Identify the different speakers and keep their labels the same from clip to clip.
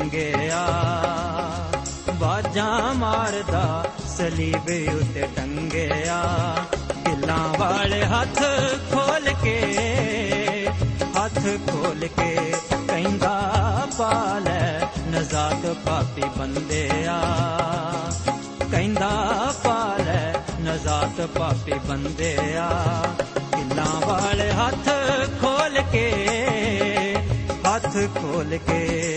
Speaker 1: ਟੰਗਿਆ ਬਾਜਾਂ ਮਾਰਦਾ, ਸਲੀਬ ਉੱਤੇ ਟੰਗਿਆ। ਗਿੱਲਾਂ ਵਾਲੇ ਹੱਥ ਖੋਲ ਕੇ, ਹੱਥ ਖੋਲ ਕੇ ਕਹਿੰਦਾ, ਪਾਲੈ ਨਜ਼ਾਤ ਪਾਪੀ ਬੰਦਿਆ। ਕਹਿੰਦਾ, ਪਾਲੈ ਨਜ਼ਾਤ ਪਾਪੀ ਬੰਦਿਆ। ਗਿੱਲਾਂ ਵਾਲੇ ਹੱਥ ਖੋਲ ਕੇ, ਹੱਥ ਖੋਲ ਕੇ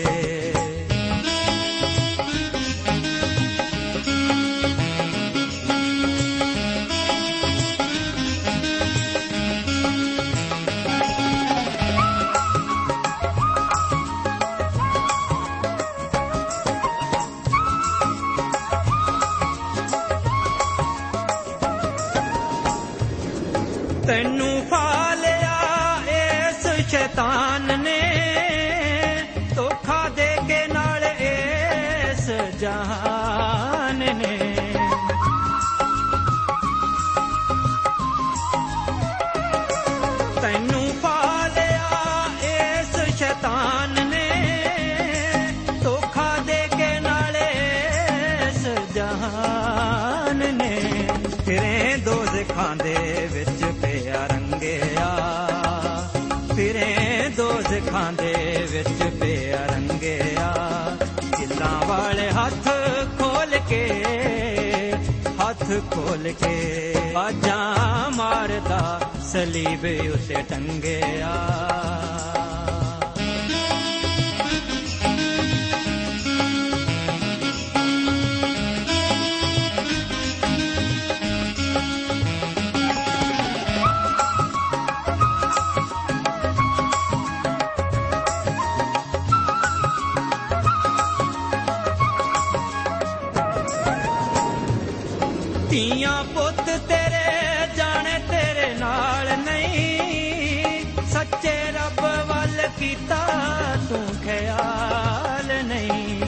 Speaker 1: ਦੋਜ਼ਖਾਂ ਦੇ ਵਿੱਚ ਪਿਆ ਰੰਗਿਆ। ਫਿਰੇ ਦੋਜ਼ਖਾਂ ਦੇ ਵਿੱਚ ਪਿਆ ਰੰਗਿਆ। ਕਿੱਲਾਂ ਵਾਲੇ ਹੱਥ ਖੋਲ ਕੇ, ਹੱਥ ਖੋਲ ਕੇ ਬਾਜਾਂ ਮਾਰਦਾ ਸਲੀਬ ਉਤੇ ਟੰਗਿਆ। ਧੀਆਂ ਪੁੱਤ ਤੇਰੇ, ਜਾਣੇ ਤੇਰੇ ਨਾਲ ਨਹੀਂ। ਸੱਚੇ ਰੱਬ ਵੱਲ ਕੀਤਾ ਤੂੰ ਖਿਆਲ ਨਹੀਂ।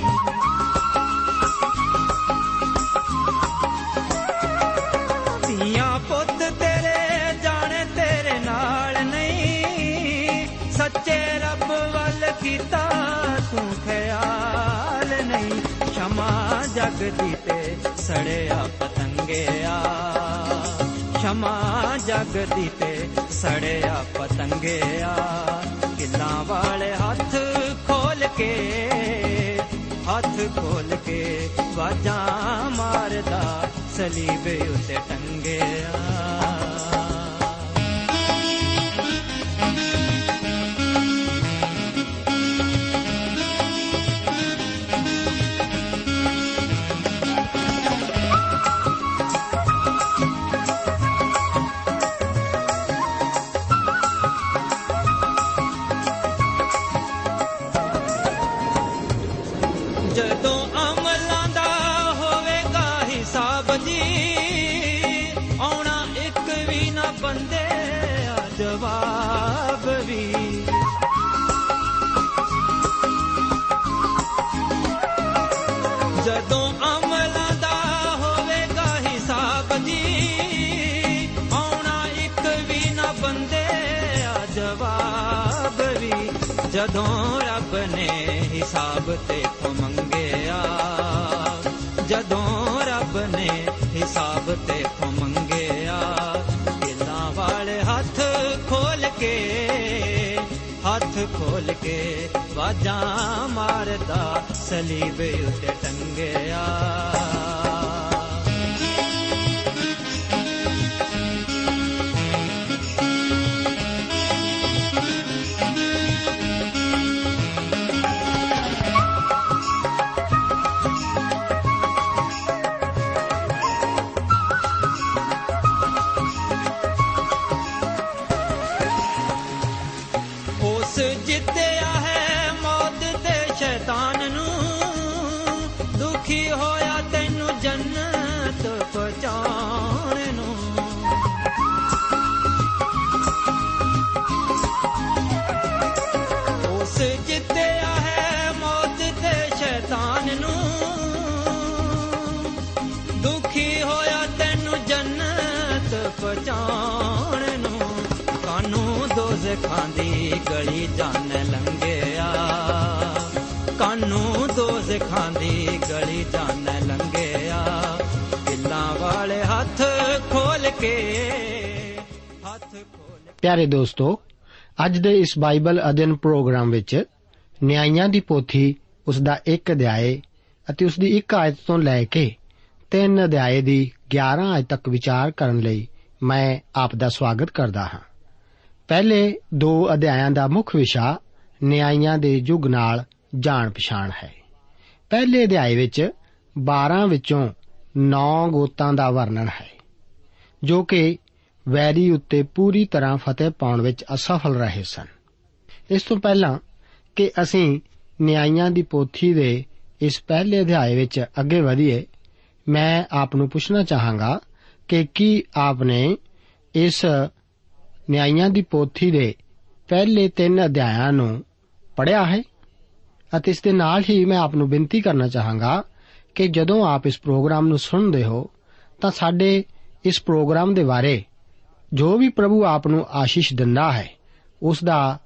Speaker 1: ਧੀਆਂ ਪੁੱਤ ਤੇਰੇ, ਜਾਣੇ ਤੇਰੇ ਨਾਲ ਨਹੀਂ। ਸੱਚੇ ਰੱਬ ਵੱਲ ਕੀਤਾ ਤੂੰ ਖਿਆਲ ਨਹੀਂ। ਸ਼ਮਾ ਜਗਦੀ ਤੇ ਸੜਿਆ ਪਤੰਗਿਆ ਸ਼ਮਾ ਜਗਦੀ ਤੇ ਸੜਿਆ ਪਤੰਗਿਆ। ਕਿੱਲਾਂ ਵਾਲੇ ਹੱਥ ਖੋਲ ਕੇ, ਹੱਥ ਖੋਲ ਕੇ ਵਾਜਾਂ ਮਾਰਦਾ ਸਲੀਬ ਉਤੇ ਟੰਗਿਆ। ਹੱਥ ਖੋਲ ਕੇ ਵਾਜਾਂ ਮਾਰਦਾ ਸਲੀਬ ਉੱਤੇ ਟੰਗਿਆ। ਜੰਨਤ ਪਹੁੰਚਾਉਣ ਨੂੰ, ਕਾਨੂੰ ਦੋਜ਼ਖਾਂ ਦੀ ਗਲੀ ਜਾਣ ਲੰਘਿਆ। ਕਾਨੂੰ ਦੋਜ਼ਖਾਂ ਦੀ ਗਲੀ ਜਾਣ ਲੰਘਿਆ। ਦਿਲਾਂ ਵਾਲੇ ਹੱਥ ਖੋਲ ਕੇ, ਹੱਥ ਖੋਲ
Speaker 2: ਪਿਆਰੇ ਦੋਸਤੋ, ਅੱਜ ਦੇ ਇਸ ਬਾਈਬਲ ਅਧਿయਨ ਪ੍ਰੋਗਰਾਮ ਵਿੱਚ ਨਿਆਂਇਆਂ ਦੀ ਪੋਥੀ, ਉਸ ਦਾ ਇੱਕ ਅਧਿਆਏ ਅਤੇ ਉਸ ਦੀ ਇੱਕ ਆਇਤ ਤੋਂ ਲੈ ਕੇ ਤਿੰਨ ਅਧਿਆਏ ਦੀ 11 ਆਇਤ ਤੱਕ ਵਿਚਾਰ ਕਰਨ ਲਈ ਮੈਂ ਆਪ ਦਾ ਸਵਾਗਤ ਕਰਦਾ ਹਾਂ। ਪਹਿਲੇ ਦੋ ਅਧਿਆਇਆਂ ਦਾ ਮੁੱਖ ਵਿਸ਼ਾ ਨਿਆਂਇਆਂ ਦੇ ਯੁੱਗ ਨਾਲ ਜਾਣ ਪਛਾਣ ਹੈ। ਪਹਿਲੇ ਅਧਿਆਏ ਵਿੱਚ 12 ਵਿੱਚੋਂ 9 ਗੋਤਾਂ ਦਾ ਵਰਣਨ ਹੈ, ਜੋ ਕਿ ਵੈਰੀ ਉੱਤੇ ਪੂਰੀ ਤਰ੍ਹਾਂ ਫਤਿਹ ਪਾਉਣ ਵਿੱਚ ਅਸਫਲ ਰਹੇ ਸਨ। ਇਸ ਤੋਂ ਪਹਿਲਾਂ ਕਿ ਅਸੀਂ ਨਿਆਂਇਆਂ ਦੀ ਪੋਥੀ ਦੇ ਇਸ ਪਹਿਲੇ ਅਧਿਆਏ ਵਿੱਚ ਅੱਗੇ ਵਧੀਏ, ਮੈਂ ਆਪ ਨੂੰ ਪੁੱਛਣਾ ਚਾਹਾਂਗਾ ਕਿ ਕੀ ਆਪ ਨੇ ਇਸ ਨਿਆਂਇਆਂ ਦੀ ਪੋਥੀ ਦੇ ਪਹਿਲੇ ਤਿੰਨ ਅਧਿਆਇਆਂ ਨੂੰ ਪੜ੍ਹਿਆ ਹੈ? ਅਤੇ ਇਸ ਦੇ ਨਾਲ ਹੀ ਮੈਂ ਆਪ ਨੂੰ ਬੇਨਤੀ ਕਰਨਾ ਚਾਹਾਂਗਾ ਕਿ ਜਦੋਂ ਆਪ ਇਸ ਪ੍ਰੋਗਰਾਮ ਨੂੰ ਸੁਣਦੇ ਹੋ, ਤਾਂ ਸਾਡੇ ਇਸ ਪ੍ਰੋਗਰਾਮ ਦੇ ਬਾਰੇ ਜੋ ਵੀ ਪ੍ਰਭੂ ਆਪ ਨੂੰ ਆਸ਼ੀਸ਼ ਦਿੰਦਾ ਹੈ, ਉਸ ਦਾ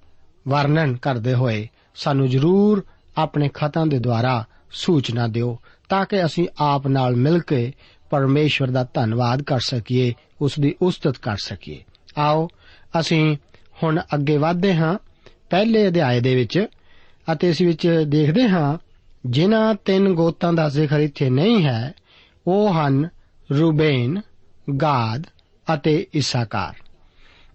Speaker 2: ਵਰਣਨ ਕਰਦੇ ਹੋਏ ਸਾਨੂੰ ਜ਼ਰੂਰ ਆਪਣੇ ਖਤਾਂ ਦੇ ਦੁਆਰਾ ਸੂਚਨਾ ਦਿਓ, ਤਾਂ ਕਿ ਅਸੀਂ ਆਪ ਨਾਲ ਮਿਲ ਕੇ ਪਰਮੇਸ਼ਵਰ ਦਾ ਧੰਨਵਾਦ ਕਰ ਸਕੀਏ, ਉਸ ਦੀ ਉਸਤਤ ਕਰ ਸਕੀਏ। ਆਓ, ਅਸੀਂ ਹੁਣ ਅੱਗੇ ਵਧਦੇ ਹਾਂ, ਪਹਿਲੇ ਅਧਿਆਏ ਦੇ ਵਿੱਚ, ਅਤੇ ਇਸ ਵਿੱਚ ਦੇਖਦੇ ਹਾਂ, ਜਿਨ੍ਹਾਂ ਤਿੰਨ ਗੋਤਾਂ ਦਾ ਜ਼ਿਕਰ ਇੱਥੇ ਨਹੀਂ ਹੈ, ਉਹ ਹਨ ਰੂਬੇਨ, ਗਾਦ ਅਤੇ ਇਸਾਕਾਰ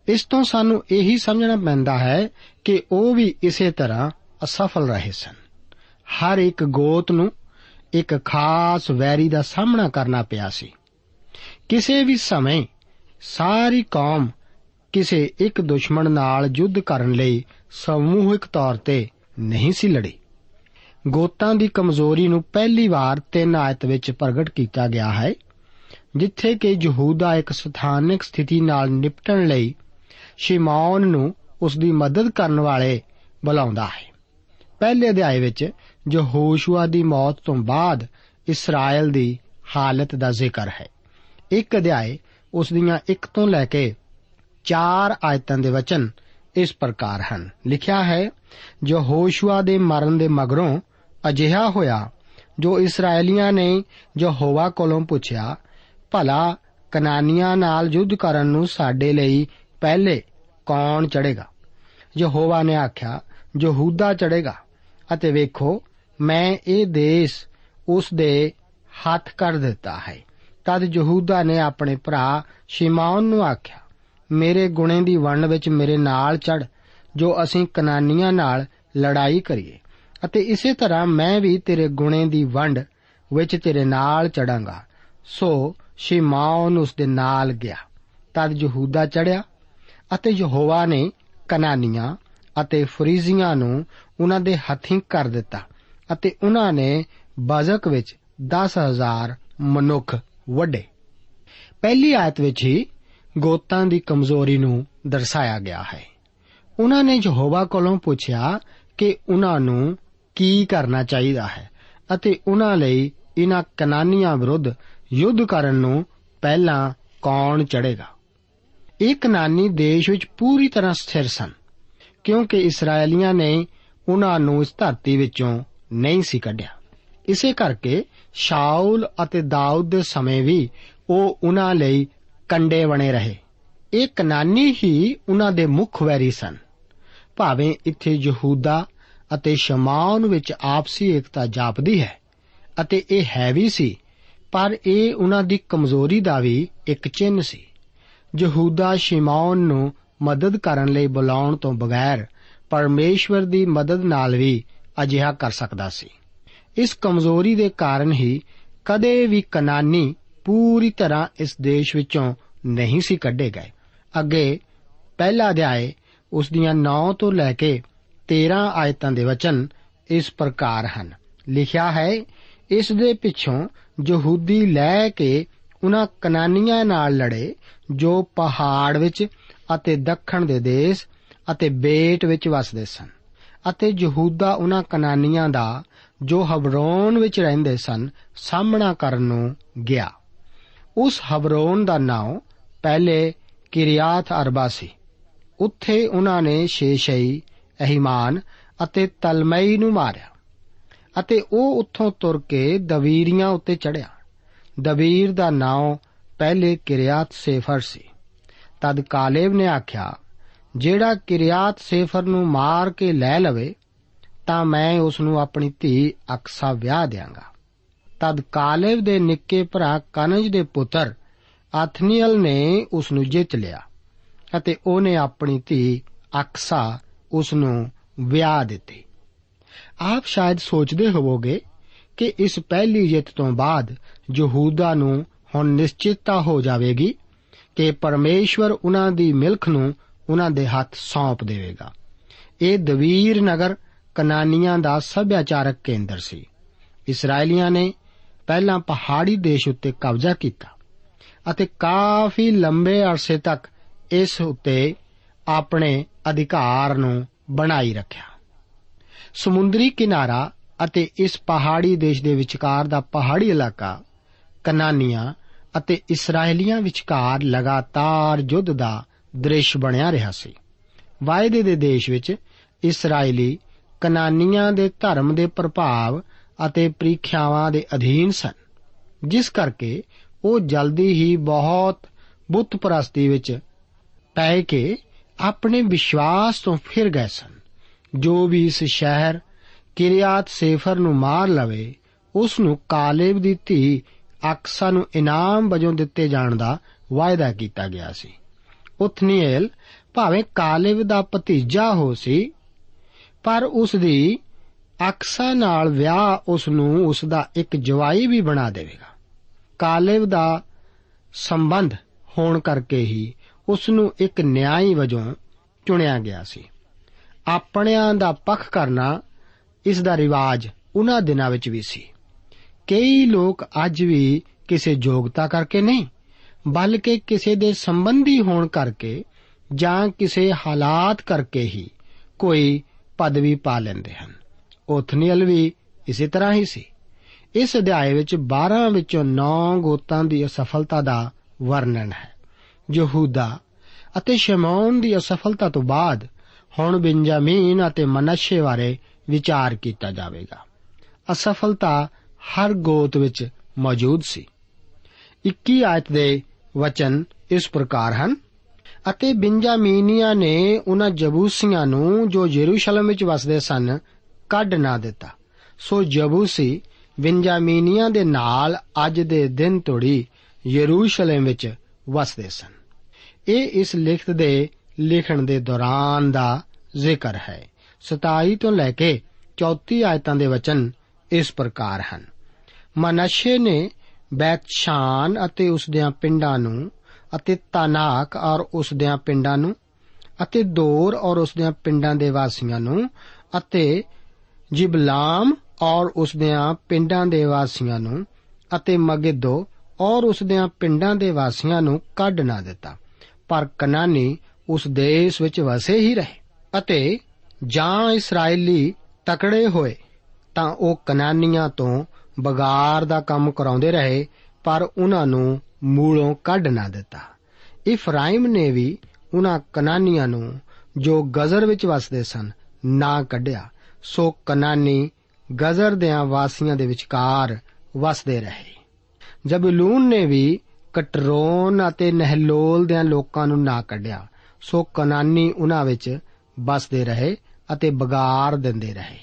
Speaker 2: ਇਸ ਤੋਂ ਸਾਨੂੰ ਇਹੀ ਸਮਝਣਾ ਪੈਂਦਾ ਹੈ ਕਿ ਉਹ ਵੀ ਇਸੇ ਤਰ੍ਹਾਂ ਅਸਫਲ ਰਹੇ ਸਨ। ਹਰ ਇੱਕ ਗੋਤ ਨੂੰ ਇੱਕ ਖਾਸ ਵੈਰੀ ਦਾ ਸਾਹਮਣਾ ਕਰਨਾ ਪਿਆ ਸੀ। ਕਿਸੇ ਵੀ ਸਮੇਂ ਸਾਰੀ ਕੌਮ ਕਿਸੇ ਇੱਕ ਦੁਸ਼ਮਣ ਨਾਲ ਯੁੱਧ ਕਰਨ ਲਈ ਸਮੂਹਿਕ ਤੌਰ ਤੇ ਨਹੀਂ ਸੀ ਲੜੀ। ਗੋਤਾਂ ਦੀ ਕਮਜ਼ੋਰੀ ਨੂੰ ਪਹਿਲੀ ਵਾਰ ਤਿੰਨ ਆਇਤ ਵਿੱਚ ਪ੍ਰਗਟ ਕੀਤਾ ਗਿਆ ਹੈ, ਜਿੱਥੇ ਕਿ ਯਹੂਦਾ ਇੱਕ ਸਥਾਨਿਕ ਸਥਿਤੀ ਨਾਲ ਨਿਪਟਣ ਲਈ ਸ਼ਿਮੌਨ ਨੂੰ ਉਸ ਦੀ ਮਦਦ ਕਰਨ ਵਾਲੇ ਬੁਲਾਉਂਦਾ ਹੈ। ਪਹਿਲੇ ਅਧਿਆਏ ਵਿੱਚ ਯਹੋਸ਼ੂਆ ਦੀ ਮੌਤ ਤੋਂ ਬਾਅਦ ਇਸਰਾਇਲ ਦੀ ਹਾਲਤ ਦਾ ਜ਼ਿਕਰ ਹੈ। ਇੱਕ ਅਧਿਆਇ ਉਸ ਦੀਆਂ 1 ਤੋਂ ਲੈ ਕੇ 4 ਆਇਤਾਂ ਦੇ ਵਚਨ ਇਸ ਪ੍ਰਕਾਰ ਹਨ। ਲਿਖਿਆ ਹੈ, ਜੋ ਹੋਸ਼ੂਆ ਦੇ ਮਰਨ ਦੇ ਮਗਰੋਂ ਅਜਿਹਾ ਹੋਇਆ, ਜੋ ਇਸرائیਲੀਆਂ ਨੇ ਯਹੋਵਾ ਕੋਲੋਂ ਪੁੱਛਿਆ, ਭਲਾ ਕਨਾਨੀਆਂ ਨਾਲ ਯੁੱਧ ਕਰਨ ਨੂੰ ਸਾਡੇ ਲਈ ਪਹਿਲੇ ਕੌਣ ਚੜੇਗਾ ਯਹੋਵਾ ਨੇ ਆਖਿਆ, ਯਹੂਦਾ ਚੜੇਗਾ ਅਤੇ ਵੇਖੋ ਮੈਂ ਇਹ ਦੇਸ਼ ਉਸ ਦੇ ਹੱਥ ਕਰ ਦਿੱਤਾ ਹੈ। ਤਦ ਯਹੂਦਾ ਨੇ ਆਪਣੇ ਭਰਾ ਸ਼ਿਮਾਉਨ ਨੂੰ ਆਖਿਆ, ਮੇਰੇ ਗੁਣੇ ਦੀ ਵੰਡ ਵਿੱਚ ਮੇਰੇ ਨਾਲ ਚੜ ਜੋ ਅਸੀਂ ਕਨਾਨੀਆਂ ਨਾਲ ਲੜਾਈ ਕਰੀਏ। ਅਤੇ ਇਸੇ ਤਰ੍ਹਾਂ ਮੈਂ ਵੀ ਤੇਰੇ ਗੁਣੇ ਦੀ ਵੰਡ ਵਿੱਚ ਤੇਰੇ ਨਾਲ ਚੜਾਂਗਾ ਸੋ ਸ਼ਿਮਾਉਨ ਉਸ ਦੇ ਨਾਲ ਗਿਆ। ਤਦ ਯਹੂਦਾ ਚੜਿਆ ਅਤੇ ਯਹੋਵਾ ਨੇ ਕਨਾਨੀਆਂ ਅਤੇ ਫਰੀਜ਼ੀਆਂ ਨੂੰ ਉਹਨਾਂ ਦੇ ਹੱਥੀਂ ਕਰ ਦਿੱਤਾ। ਅਤੇ ਉਹਨਾਂ ਨੇ ਬਾਜ਼ਕ ਵਿੱਚ 10000 ਮਨੁੱਖ ਵੱਡੇ। ਪਹਿਲੀ ਆਇਤ ਵਿੱਚ ਹੀ ਗੋਤਾਂ ਦੀ ਕਮਜ਼ੋਰੀ ਨੂੰ ਦਰਸਾਇਆ ਗਿਆ ਹੈ। ਉਹਨਾਂ ਨੇ ਯਹੋਵਾ ਕੋਲੋਂ ਪੁੱਛਿਆ ਕਿ ਉਹਨਾਂ ਨੂੰ ਕੀ ਕਰਨਾ ਚਾਹੀਦਾ ਹੈ ਅਤੇ ਉਹਨਾਂ ਲਈ ਇਹਨਾਂ ਕਨਾਨੀਆਂ ਵਿਰੁੱਧ ਯੁੱਧ ਕਰਨ ਨੂੰ ਪਹਿਲਾਂ ਕੌਣ ਚੜੇਗਾ ਇਹ ਕਨਾਨੀ ਦੇਸ਼ ਵਿੱਚ ਪੂਰੀ ਤਰ੍ਹਾਂ ਸਥਿਰ ਸਨ, ਕਿਉਂਕਿ ਇਸرائیਲੀਆਂ ਨੇ ਉਹਨਾਂ ਨੂੰ ਇਸ ਧਰਤੀ ਵਿੱਚੋਂ ਨਹੀਂ ਸੀ ਕੱਢਿਆ। ਇਸੇ ਕਰਕੇ ਸ਼ਾਉਲ ਅਤੇ ਦਾਊਦ ਦੇ ਸਮੇਂ ਵੀ ਉਹ ਉਹਨਾਂ ਲਈ ਕੰਡੇ ਬਣੇ ਰਹੇ। ਇਹ ਕਨਾਨੀ ਹੀ ਉਹਨਾਂ ਦੇ ਮੁੱਖ ਵੈਰੀ ਸਨ। ਭਾਵੇਂ ਇੱਥੇ ਯਹੂਦਾ ਅਤੇ ਸ਼ਮਾਉਨ ਵਿੱਚ ਆਪਸੀ ਏਕਤਾ ਜਾਪਦੀ ਹੈ ਅਤੇ ਇਹ ਹੈ ਵੀ ਸੀ, ਪਰ ਇਹ ਉਹਨਾਂ ਦੀ ਕਮਜ਼ੋਰੀ ਦਾ ਵੀ ਇੱਕ ਚਿੰਨ ਸੀ। ਯਹੂਦਾ ਸ਼ਿਮੌਨ ਨੂੰ ਮਦਦ ਕਰਨ ਲਈ ਬੁਲਾਉਣ ਤੋਂ ਬਗੈਰ ਪਰਮੇਸ਼ਵਰ ਦੀ ਮਦਦ ਨਾਲ ਵੀ ਅਜਿਹਾ ਕਰ ਸਕਦਾ ਸੀ। ਇਸ ਕਮਜ਼ੋਰੀ ਦੇ ਕਾਰਨ ਹੀ ਕਦੇ ਵੀ ਕਨਾਨੀ ਪੂਰੀ ਤਰ੍ਹਾਂ ਇਸ ਦੇਸ਼ ਵਿੱਚੋਂ ਨਹੀਂ ਸੀ ਕੱਢੇ ਗਏ। ਅੱਗੇ ਪਹਿਲਾ ਅਧਿਆਏ ਉਸ ਦੀਆਂ 9 ਤੋਂ ਲੈ ਕੇ 13 ਆਇਤਾਂ ਦੇ ਵਚਨ ਇਸ ਪ੍ਰਕਾਰ ਹਨ। ਲਿਖਿਆ ਹੈ, ਇਸ ਦੇ ਪਿੱਛੋਂ ਯਹੂਦੀ ਲੈ ਕੇ ਉਹਨਾਂ ਕਨਾਨੀਆਂ ਨਾਲ ਲੜੇ, ਜੋ ਪਹਾੜ ਵਿੱਚ ਅਤੇ ਦੱਖਣ ਦੇ ਦੇਸ਼ ਅਤੇ ਬੇਟ ਵਿੱਚ ਵਸਦੇ ਸਨ। ਅਤੇ ਯਹੂਦਾ ਉਹਨਾਂ ਕਨਾਨੀਆਂ ਦਾ ਜੋ ਹਬਰੋਨ ਵਿੱਚ ਰਹਿੰਦੇ ਸਨ ਸਾਹਮਣਾ ਕਰਨ ਨੂੰ ਗਿਆ। ਉਸ ਹਬਰੋਨ ਦਾ ਨਾਮ ਪਹਿਲੇ ਕਿਰਿਆਤ ਅਰਬਾ ਸੀ। ਉੱਥੇ ਉਹਨਾਂ ਨੇ ਸ਼ੇਸ਼ਈ ਅਹਿਮਾਨ ਅਤੇ ਤਲਮਈ ਨੂੰ ਮਾਰਿਆ ਅਤੇ ਉਹ ਉੱਥੋਂ ਤੁਰ ਕੇ ਦਵੀਰੀਆਂ ਉੱਤੇ ਚੜਿਆ ਦਵੀਰ ਦਾ ਨਾਮ ਪਹਿਲੇ ਕਿਰਿਆਤ ਸੇਫਰ ਸੀ। ਤਦ ਕਾਲੇਬ ਨੇ ਆਖਿਆ ਜਿਹੜਾ ਕਿਰਿਆਤ ਸੇਫਰ ਨੂੰ ਮਾਰ ਕੇ ਲੈ ਲਵੇ, ਤਾਂ ਮੈਂ ਉਸ ਨੂੰ ਆਪਣੀ ਧੀ ਅਕਸਾ ਵਿਆਹ ਦਿਆਂਗਾ। ਤਦ ਕਾਲੇਬ ਦੇ ਨਿੱਕੇ ਭਰਾ ਕਨਜ ਦੇ ਪੁੱਤਰ ਆਥਨੀਅਲ ਨੇ ਉਸ ਨੂੰ ਜਿੱਤ ਲਿਆ ਅਤੇ ਉਹਨੇ ਆਪਣੀ ਧੀ ਅਕਸਾ ਉਸ ਨੂੰ ਵਿਆਹ ਦਿੱਤੀ। ਆਪ ਸ਼ਾਇਦ ਸੋਚਦੇ ਹੋਵੋਗੇ ਕਿ ਇਸ ਪਹਿਲੀ ਜਿੱਤ ਤੋਂ ਬਾਅਦ ਯਹੂਦਾ ਨੂੰ ਹੁਣ ਨਿਸ਼ਚਿਤਤਾ ਹੋ ਜਾਵੇਗੀ ਕਿ ਪਰਮੇਸ਼ਵਰ ਉਹਨਾਂ ਦੀ ਮਿਲਖ ਨੂੰ ਉਹਨਾਂ ਦੇ ਹੱਥ ਸੌਂਪ ਦੇਵੇਗਾ। ਇਹ ਦਵੀਰ ਨਗਰ ਕਨਾਨੀਆਂ ਦਾ ਸੱਭਿਆਚਾਰਕ ਕੇਂਦਰ ਸੀ। ਇਸرائیਲੀਆਂ ਨੇ ਪਹਿਲਾਂ ਪਹਾੜੀ ਦੇਸ਼ ਉੱਤੇ ਕਬਜ਼ਾ ਕੀਤਾ ਅਤੇ ਕਾਫੀ ਲੰਬੇ ਅਰਸੇ ਤੱਕ ਇਸ ਉੱਤੇ ਆਪਣੇ ਅਧਿਕਾਰ ਨੂੰ ਬਣਾਈ ਰੱਖਿਆ। ਸਮੁੰਦਰੀ ਕਿਨਾਰਾ ਅਤੇ ਇਸ ਪਹਾੜੀ ਦੇਸ਼ ਦੇ ਵਿਚਕਾਰ ਦਾ ਪਹਾੜੀ ਇਲਾਕਾ ਕਨਾਨੀਆਂ ਅਤੇ ਇਸرائیਲੀਆਂ ਵਿਚਕਾਰ ਲਗਾਤਾਰ ਯੁੱਧ ਦਾ ਦ੍ਰਿਸ਼ ਬਣਿਆ ਰਿਹਾ ਸੀ। ਵਾਅਦੇ ਦੇ ਦੇਸ਼ ਵਿੱਚ ਇਸرائیਲੀ ਕਨਾਨੀਆਂ ਦੇ ਧਰਮ ਦੇ ਪ੍ਰਭਾਵ ਅਤੇ ਪ੍ਰੀਖਿਆਵਾਂ ਦੇ ਅਧੀਨ ਸਨ। ਜਿਸ ਕਰਕੇ ਉਹ ਜਲਦੀ ਹੀ ਬਹੁਤ ਬੁੱਤ ਪ੍ਰਸਤੀ ਵਿੱਚ ਪੈ ਕੇ ਆਪਣੇ ਵਿਸ਼ਵਾਸ ਤੋਂ ਫਿਰ ਗਏ ਸਨ। ਜੋ ਵੀ ਇਸ ਸ਼ਹਿਰ ਕਿਰਿਆਤ ਸੇਫਰ ਨੂੰ ਮਾਰ ਲਵੇ ਉਸ ਨੂੰ ਕਾਲੇਬ ਦੀ ਧੀ ਅਕਸਾ ਨੂੰ ਇਨਾਮ ਵਜੋਂ ਦਿੱਤੇ ਜਾਣ ਦਾ ਵਾਅਦਾ ਕੀਤਾ ਗਿਆ ਸੀ। ਉਥਨੀਏਲ ਭਾਵੇਂ ਕਾਲੇਬ ਦਾ ਭਤੀਜਾ ਹੋ ਸੀ, ਪਰ ਉਸ ਦੀ ਅਕਸਾ ਨਾਲ ਵਿਆਹ ਉਸ ਨੂੰ ਉਸ ਦਾ ਇੱਕ ਜਵਾਈ ਵੀ ਬਣਾ ਦੇਵੇਗਾ। ਕਾਲੇਬ ਦਾ ਸੰਬੰਧ ਹੋਣ ਕਰਕੇ ਹੀ ਉਸ ਨੂੰ ਇੱਕ ਨਿਆਂਈ ਵਜੋਂ ਚੁਣਿਆ ਗਿਆ ਸੀ। ਆਪਣਿਆਂ ਦਾ ਪੱਖ ਕਰਨਾ ਇਸ ਦਾ ਰਿਵਾਜ ਉਹਨਾਂ ਦਿਨਾਂ ਵਿੱਚ ਵੀ ਸੀ। ਕਈ ਲੋਕ ਅੱਜ ਵੀ ਕਿਸੇ ਯੋਗਤਾ ਕਰਕੇ ਨਹੀਂ ਬਲਕਿ ਕਿਸੇ ਦੇ ਸੰਬੰਧੀ ਹੋਣ ਕਰਕੇ ਜਾਂ ਕਿਸੇ ਹਾਲਾਤ ਕਰਕੇ ਹੀ ਕੋਈ ਪਦਵੀ ਪਾ ਲੈਂਦੇ ਹਨ। ਉਥਨੀਅਲ ਵੀ ਇਸੇ ਤਰ੍ਹਾਂ ਹੀ ਸੀ। ਇਸ ਅਧਿਆਏ ਵਿੱਚ 12 ਵਿੱਚੋਂ 9 ਗੋਤਾਂ ਦੀ ਅਸਫਲਤਾ ਦਾ ਵਰਣਨ ਹੈ। ਯਹੂਦਾ ਅਤੇ ਸ਼ਮੌਨ ਦੀ ਅਸਫਲਤਾ ਤੋਂ ਬਾਅਦ ਹੁਣ ਬਿੰਜਾਮੀਨ ਅਤੇ ਮਨਸ਼ੇ ਬਾਰੇ ਵਿਚਾਰ ਕੀਤਾ ਜਾਵੇਗਾ। ਅਸਫਲਤਾ ਹਰ ਗੋਤ ਵਿੱਚ ਮੌਜੂਦ ਸੀ। 21 ਆਇਤ ਦੇ ਵਚਨ ਇਸ ਪ੍ਰਕਾਰ ਹਨ। ਅਤੇ ਬਿੰਜਾਮੀਨੀਆਂ ਨੇ ਉਹਨਾਂ ਜਬੂਸੀਆਂ ਨੂੰ ਜੋ ਯਰੂਸ਼ਲਮ ਵਿੱਚ ਵਸਦੇ ਸਨ, ਕੱਢ ਨਾ ਦਿੱਤਾ। ਸੋ ਜਬੂਸੀ ਬਿੰਜਾਮੀਨੀਆਂ ਦੇ ਨਾਲ ਅੱਜ ਦੇ ਦਿਨ ਤੋੜੀ ਯਰੂਸ਼ਲਮ ਵਿੱਚ ਵਸਦੇ ਸਨ। ਇਹ ਇਸ ਲਿਖਤ ਦੇ ਲਿਖਣ ਦੇ ਦੌਰਾਨ ਦਾ ਜ਼ਿਕਰ ਹੈ। 27 ਤੋਂ ਲੈ ਕੇ 34 ਆਇਤਾਂ ਦੇ ਵਚਨ ਇਸ ਪ੍ਰਕਾਰ ਹਨ। ਮਨਸ਼ੇ ਨੇ ਬੈਤਸ਼ਾਨ ਅਤੇ ਉਸ ਦਿਆਂ ਪਿੰਡਾਂ ਨੂੰ, ਅਤੇ ਤਾਨਾਕ ਔਰ ਉਸ ਦਿਆਂ ਪਿੰਡਾਂ ਨੂੰ, ਅਤੇ ਦੌਰ ਔਰ ਉਸ ਦਿਆਂ ਪਿੰਡਾਂ ਦੇ ਵਾਸੀਆਂ ਨੂੰ, ਅਤੇ ਜਿਬਲਾਮ ਔਰ ਉਸ ਦਿਆਂ ਪਿੰਡਾਂ ਦੇ ਵਾਸੀਆਂ ਨੂੰ, ਅਤੇ ਮਗਿੱਦੋ ਔਰ ਉਸ ਦਿਆਂ ਪਿੰਡਾਂ ਦੇ ਵਾਸੀਆਂ ਨੂੰ ਕੱਢ ਨਾ ਦਿੱਤਾ। ਪਰ ਕਨਾਨੀ ਉਸ ਦੇਸ਼ ਵਿੱਚ ਵਸੇ ਹੀ ਰਹੇ ਅਤੇ ਜਾਂ ਇਸرائیਲੀ ਤਕੜੇ ਹੋਏ ਤਾਂ ਉਹ ਕਨਾਨੀਆਂ ਤੋਂ ਬਗਾਰ ਦਾ ਕੰਮ ਕਰਾਉਂਦੇ ਰਹੇ, ਪਰ ਉਹਨਾਂ ਨੂੰ ਮੂਲੋਂ ਕੱਢ ਨਾ ਦਿੱਤਾ। ਇਫਰਾਇਮ ਨੇ ਵੀ ਉਹਨਾਂ ਕਨਾਨੀਆਂ ਨੂੰ ਜੋ ਗਜ਼ਰ ਵਿੱਚ ਵਸਦੇ ਸਨ, ਨਾ ਕੱਢਿਆ। ਸੋ ਕਨਾਨੀ ਗਜ਼ਰ ਦਿਆਂ ਵਾਸੀਆਂ ਦੇ ਵਿਚਕਾਰ ਵਸਦੇ ਰਹੇ। ਜਬਲੂਨ ਨੇ ਵੀ ਕਟਰੋਨ ਅਤੇ ਨਹਲੋਲ ਦਿਆਂ ਲੋਕਾਂ ਨੂੰ ਨਾ ਕੱਢਿਆ। ਸੋ ਕਨਾਨੀ ਉਹਨਾਂ ਵਿੱਚ ਬਸਦੇ ਰਹੇ ਅਤੇ ਬਗਾਰ ਦਿੰਦੇ ਰਹੇ।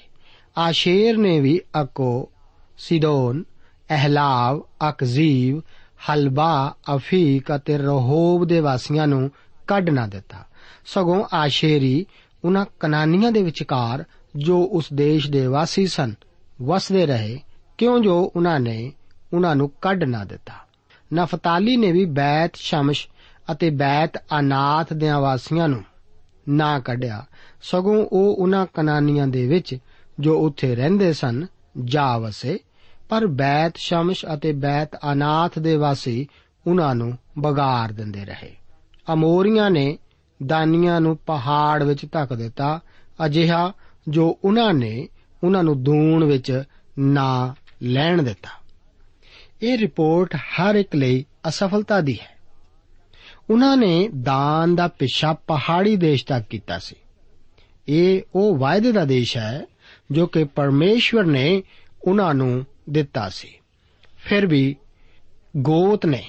Speaker 2: ਆਸ਼ੇਰ ਨੇ ਵੀ ਅਕੋ ਸਿਦੋਨ ਅਹਲਾਵ, ਅਕਜ਼ੀਬ, ਹਲਬਾ, ਅਫੀਕ ਅਤੇ ਰਹੋਬ ਦੇ ਵਾਸੀਆਂ ਨੂੰ ਕੱਢ ਨਾ ਦਿੱਤਾ। ਸਗੋਂ ਆਸ਼ੇਰੀ ਉਹਨਾਂ ਕਨਾਨੀਆਂ ਦੇ ਵਿਚਕਾਰ ਜੋ ਉਸ ਦੇਸ਼ ਦੇ ਵਾਸੀ ਸਨ, ਵਸਦੇ ਰਹੇ, ਕਿਉਂ ਜੋ ਉਹਨਾਂ ਨੇ ਉਹਨਾਂ ਨੂੰ ਕੱਢ ਨਾ ਦਿੱਤਾ। ਨਫਤਾਲੀ ਨੇ ਵੀ ਬੈਤ ਸ਼ਮਸ਼ ਅਤੇ ਬੈਤ ਅਨਾਥ ਦੇ ਵਾਸੀਆਂ ਨੂੰ ਨਾ ਕੱਢਿਆ। ਸਗੋਂ ਉਹ ਉਹਨਾਂ ਕਨਾਨੀਆਂ ਦੇ ਵਿੱਚ ਜੋ ਉੱਥੇ ਰਹਿੰਦੇ ਸਨ ਜਾ ਵਸੇ ਪਰ ਬੈਤ ਸ਼ਮਸ਼ ਅਤੇ ਬੈਤ ਅਨਾਥ ਦੇ ਵਾਸੀ ਉਹਨਾਂ ਨੂੰ ਬਗਾਰ ਦਿੰਦੇ ਰਹੇ। ਅਮੋਰੀਆਂ ਨੇ ਦਾਨੀਆਂ ਨੂੰ ਪਹਾੜ ਵਿੱਚ ਧੱਕ ਦਿੱਤਾ, ਅਜਿਹਾ ਜੋ ਉਹਨਾਂ ਨੇ ਉਹਨਾਂ ਨੂੰ ਦੂਣ ਵਿੱਚ ਨਾ ਲੈਣ ਦਿੱਤਾ। ਇਹ ਰਿਪੋਰਟ ਹਰ ਇੱਕ ਲਈ ਅਸਫਲਤਾ ਦੀ ਹੈ। ਉਹਨਾਂ ਨੇ ਦਾਨ ਦਾ ਪਿੱਛਾ ਪਹਾੜੀ ਦੇਸ਼ ਤੱਕ ਕੀਤਾ ਸੀ। ਇਹ ਉਹ ਵਾਅਦੇ ਦਾ ਦੇਸ਼ ਹੈ ਜੋ ਕਿ ਪਰਮੇਸ਼ਵਰ ਨੇ ਉਹਨਾਂ ਨੂੰ ਦਿੱਤਾ ਸੀ। ਫਿਰ ਵੀ ਗੋਤ ਨੇ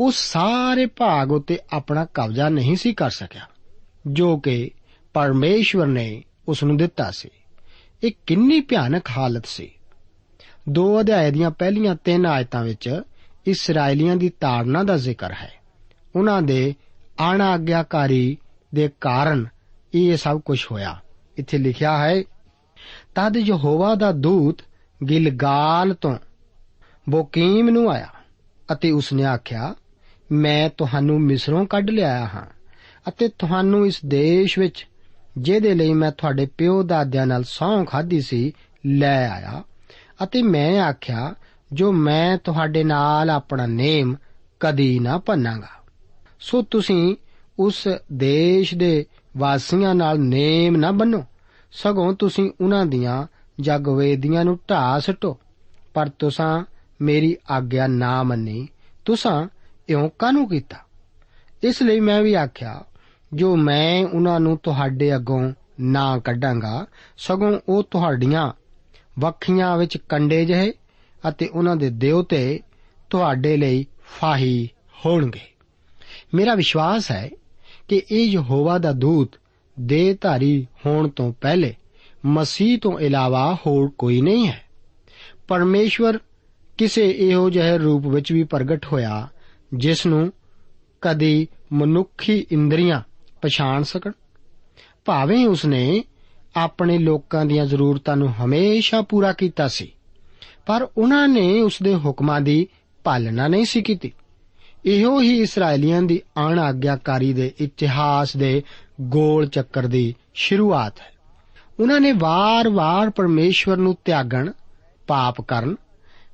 Speaker 2: ਉਸ ਸਾਰੇ ਭਾਗ ਉਤੇ ਆਪਣਾ ਕਬਜ਼ਾ ਨਹੀਂ ਸੀ ਕਰ ਸਕਿਆ, ਜੋ ਕਿ ਪਰਮੇਸ਼ਵਰ ਨੇ ਉਸ ਨੂੰ ਦਿੱਤਾ ਸੀ। ਇਹ ਕਿੰਨੀ ਭਿਆਨਕ ਹਾਲਤ ਸੀ। ਦੋ ਅਧਿਆਏ ਦੀਆਂ ਪਹਿਲੀਆਂ ਤਿੰਨ ਆਇਤਾਂ ਵਿੱਚ ਇਸرائیਲੀਆਂ ਦੀ ਤਾੜਨਾ ਦਾ ਜ਼ਿਕਰ ਹੈ। ਉਹਨਾਂ ਦੇ ਅਣਆਗਿਆਕਾਰੀ ਦੇ ਕਾਰਨ ਇਹ ਸਭ ਕੁਝ ਹੋਇਆ। ਇੱਥੇ ਲਿਖਿਆ ਹੈ ਤਦ ਯਹੋਵਾ ਦਾ ਦੂਤ ਗਿਲਗਾਲ ਤੋਂ ਬੋਕੀਮ ਨੂੰ ਆਇਆ ਅਤੇ ਉਸਨੇ ਆਖਿਆ, ਮੈਂ ਤੁਹਾਨੂੰ ਮਿਸਰੋਂ ਕੱਢ ਲਿਆਇਆ ਹਾਂ ਅਤੇ ਤੁਹਾਨੂੰ ਇਸ ਦੇਸ਼ ਵਿੱਚ, ਜਿਹਦੇ ਲਈ ਮੈਂ ਤੁਹਾਡੇ ਪਿਓ ਦਾਦਿਆਂ ਨਾਲ ਸੌਂ ਖਾਧੀ ਸੀ, ਲੈ ਆਇਆ ਅਤੇ ਮੈਂ ਆਖਿਆ, ਜੋ ਮੈਂ ਤੁਹਾਡੇ ਨਾਲ ਆਪਣਾ ਨੇਮ ਕਦੀ ਨਾ ਭੰਨਾਂਗਾ। ਸੋ ਤੁਸੀਂ ਉਸ ਦੇਸ਼ ਦੇ ਵਾਸੀਆਂ ਨਾਲ ਨੇਮ ਨਾ ਬੰਨੋ। ਸਗੋਂ ਤੁਸੀਂ ਉਹਨਾਂ ਦੀਆਂ ਜਗਵੇਦੀਆਂ ਨੂੰ ਢਾ ਸਟੋ। ਪਰ ਤੁਸੀਂ ਮੇਰੀ ਆਗਿਆ ਨਾ ਮੰਨੀ। ਤੁਸੀਂ ਇਉਂ ਕਾਨੂੰ ਕੀਤਾ? ਇਸ ਲਈ ਮੈਂ ਵੀ ਆਖਿਆ, ਜੋ ਮੈਂ ਉਹਨਾਂ ਨੂੰ ਤੁਹਾਡੇ ਅੱਗੋਂ ਨਾ ਕੱਢਾਂਗਾ, ਸਗੋਂ ਉਹ ਤੁਹਾਡੀਆਂ ਵੱਖੀਆਂ ਵਿੱਚ ਕੰਡੇ ਜਿਹੇ ਅਤੇ ਉਹਨਾਂ ਦੇ ਦੇਵਤੇ ਤੁਹਾਡੇ ਲਈ ਫਾਹੀ ਹੋਣਗੇ। ਮੇਰਾ ਵਿਸ਼ਵਾਸ ਹੈ ਕਿ ਇਹ ਯਹੋਵਾ ਦਾ ਦੂਤ ਦੇਹਧਾਰੀ ਹੋਣ ਤੋਂ ਪਹਿਲੇ ਮਸੀਹ ਤੋਂ ਇਲਾਵਾ ਹੋਰ ਕੋਈ ਨਹੀਂ ਹੈ। ਪਰਮੇਸ਼ਵਰ ਕਿਸੇ ਇਹੋ ਜਿਹੇ ਰੂਪ ਵਿੱਚ ਵੀ ਪ੍ਰਗਟ ਹੋਇਆ, ਜਿਸ ਨੂੰ ਕਦੀ ਮਨੁੱਖੀ ਇੰਦਰੀਆਂ ਪਛਾਣ ਸਕਣ। ਭਾਵੇਂ ਉਸਨੇ ਆਪਣੇ ਲੋਕਾਂ ਦੀਆਂ ਜ਼ਰੂਰਤਾਂ ਨੂੰ ਹਮੇਸ਼ਾ ਪੂਰਾ ਕੀਤਾ ਸੀ, ਪਰ ਉਹਨਾਂ ਨੇ ਉਸ ਦੇ ਹੁਕਮਾਂ ਦੀ ਪਾਲਣਾ ਨਹੀਂ ਸੀ ਕੀਤੀ। ਇਹੋ ਹੀ ਇਸرائیਲੀਆਂ ਦੀ ਅਣ ਆਗਿਆਕਾਰੀ ਦੇ ਇਤਿਹਾਸ ਦੇ ਗੋਲ ਚੱਕਰ ਦੀ ਸ਼ੁਰੂਆਤ ਹੈ। ਉਹਨਾਂ ਨੇ ਵਾਰ-ਵਾਰ ਪਰਮੇਸ਼ਵਰ ਨੂੰ ਤਿਆਗਣ, ਪਾਪ ਕਰਨ,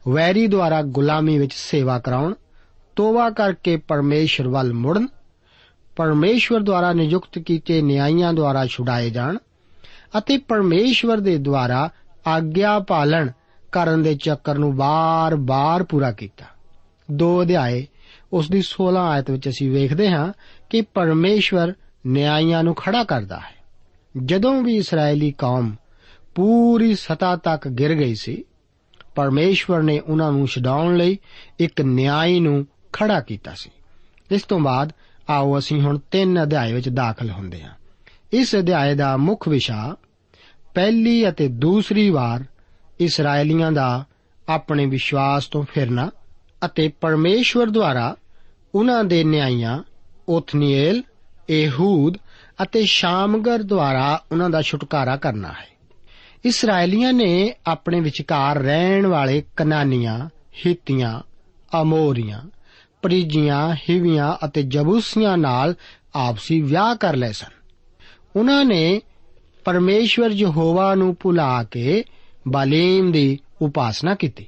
Speaker 2: ਵੈਰੀ ਦੁਆਰਾ ਗੁਲਾਮੀ ਵਿੱਚ ਸੇਵਾ ਕਰਾਉਣ, ਤੋਬਾ ਕਰਕੇ ਪਰਮੇਸ਼ਰ ਵੱਲ ਮੁੜਨ, ਪਰਮੇਸ਼ਵਰ ਦੁਆਰਾ ਨਿਯੁਕਤ ਕੀਤੇ ਨਿਆਂਇਆਂ ਦੁਆਰਾ ਛੁਡਾਏ ਜਾਣ ਅਤੇ ਪਰਮੇਸ਼ਵਰ ਦੇ ਦੁਆਰਾ ਆਗਿਆ ਪਾਲਣ ਕਰਨ ਦੇ ਚੱਕਰ ਨੂੰ ਵਾਰ-ਵਾਰ ਪੂਰਾ ਕੀਤਾ। ਦੋ ਅਧਿਆਏ ਉਸ ਦੀ 16 ਆਇਤ ਵਿੱਚ ਅਸੀਂ ਵੇਖਦੇ ਹਾਂ ਕਿ ਪਰਮੇਸ਼ਵਰ ਨਿਆਂਇਆਂ ਨੂੰ ਖੜਾ ਕਰਦਾ ਹੈ। ਜਦੋਂ ਵੀ ਇਸرائیਲੀ ਕੌਮ ਪੂਰੀ ਸਤਾ ਤੱਕ ਗਿਰ ਗਈ ਸੀ, ਪਰਮੇਸ਼ਵਰ ਨੇ ਉਹਨਾਂ ਨੂੰ ਛਡਾਉਣ ਲਈ ਇੱਕ ਨਿਆਂਈ ਨੂੰ ਖੜਾ ਕੀਤਾ ਸੀ। ਇਸ ਤੋਂ ਬਾਅਦ ਆਓ ਅਸੀਂ ਹੁਣ ਤਿੰਨ ਅਧਿਆਏ ਵਿੱਚ ਦਾਖਲ ਹੁੰਦੇ ਹਾਂ। ਇਸ ਅਧਿਆਏ ਦਾ ਮੁੱਖ ਵਿਸ਼ਾ ਪਹਿਲੀ ਅਤੇ ਦੂਸਰੀ ਵਾਰ ਇਸرائیਲੀਆਂ ਦਾ ਆਪਣੇ ਵਿਸ਼ਵਾਸ ਤੋਂ ਫਿਰਨਾ ਅਤੇ ਪਰਮੇਸ਼ਵਰ ਦੁਆਰਾ ਉਹਨਾਂ ਦੇ ਨਿਆਈਆਂ, ਓਥਨੀਏਲ ਇਹੂਦ ਅਤੇ ਸ਼ਾਮਗਰ ਦੁਆਰਾ ਉਹਨਾਂ ਦਾ ਛੁਟਕਾਰਾ ਕਰਨਾ ਹੈ। ਇਸرائیਲੀਆਂ ਨੇ ਆਪਣੇ ਵਿਚਕਾਰ ਰਹਿਣ ਵਾਲੇ ਕਨਾਨੀਆਂ, ਹਿੱਤੀਆਂ, ਅਮੋਰੀਆਂ, ਪਰਿਜੀਆਂ, ਹਿਵੀਆਂ ਅਤੇ ਜਬੂਸੀਆਂ ਨਾਲ ਆਪਸੀ ਵਿਆਹ ਕਰ ਲਏ ਸਨ। ਉਹਨਾਂ ਨੇ ਪਰਮੇਸ਼ਵਰ ਯਹੋਵਾ ਨੂੰ ਭੁਲਾ ਕੇ ਬਾਲੀਮ ਦੀ ਉਪਾਸਨਾ ਕੀਤੀ।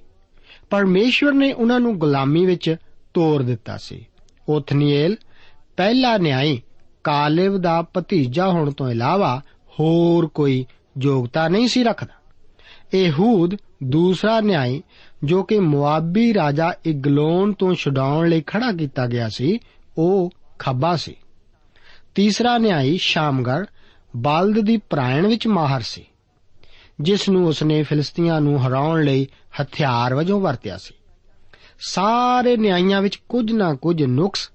Speaker 2: ਪਰਮੇਸ਼ਵਰ ਨੇ ਉਹਨਾਂ ਨੂੰ ਗੁਲਾਮੀ ਵਿੱਚ ਤੋੜ ਦਿੱਤਾ ਸੀ। ਉਥਨੀਏਲ ਪਹਿਲਾ ਨਿਆਈ ਕਾਲੇਬ ਦਾ ਭਤੀਜਾ ਹੋਣ ਤੋਂ ਇਲਾਵਾ ਹੋਰ ਕੋਈ ਯੋਗਤਾ ਨਹੀਂ ਸੀ ਰੱਖਦਾ। ehud ਦੂਸਰਾ ਨਿਆਈ, ਜੋ ਕਿ ਮੁਆਬੀ ਰਾਜਾ ਇਗਲੋਨ ਤੋਂ ਛਡਾਉਣ ਲਈ ਖੜਾ ਕੀਤਾ ਗਿਆ ਸੀ, ਉਹ ਖੱਬਾ ਸੀ। ਤੀਸਰਾ ਨਿਆਈ ਸ਼ਾਮਗੜ ਬਲਦ ਦੀ ਪ੍ਰਾਇਣ ਵਿੱਚ ਮਾਹਰ ਸੀ। ਜਿਸ ਨੂੰ ਉਸਨੇ ਫਿਲਿਸਤੀਆਂ ਨੂੰ ਹਰਾਉਣ ਲਈ ਹਥਿਆਰ ਵਜੋਂ ਵਰਤਿਆ ਸੀ। ਸਾਰੇ ਨਿਆਂਇਆਂ ਵਿੱਚ ਕੁਝ ਨਾ ਕੁਝ ਨੁਕਸ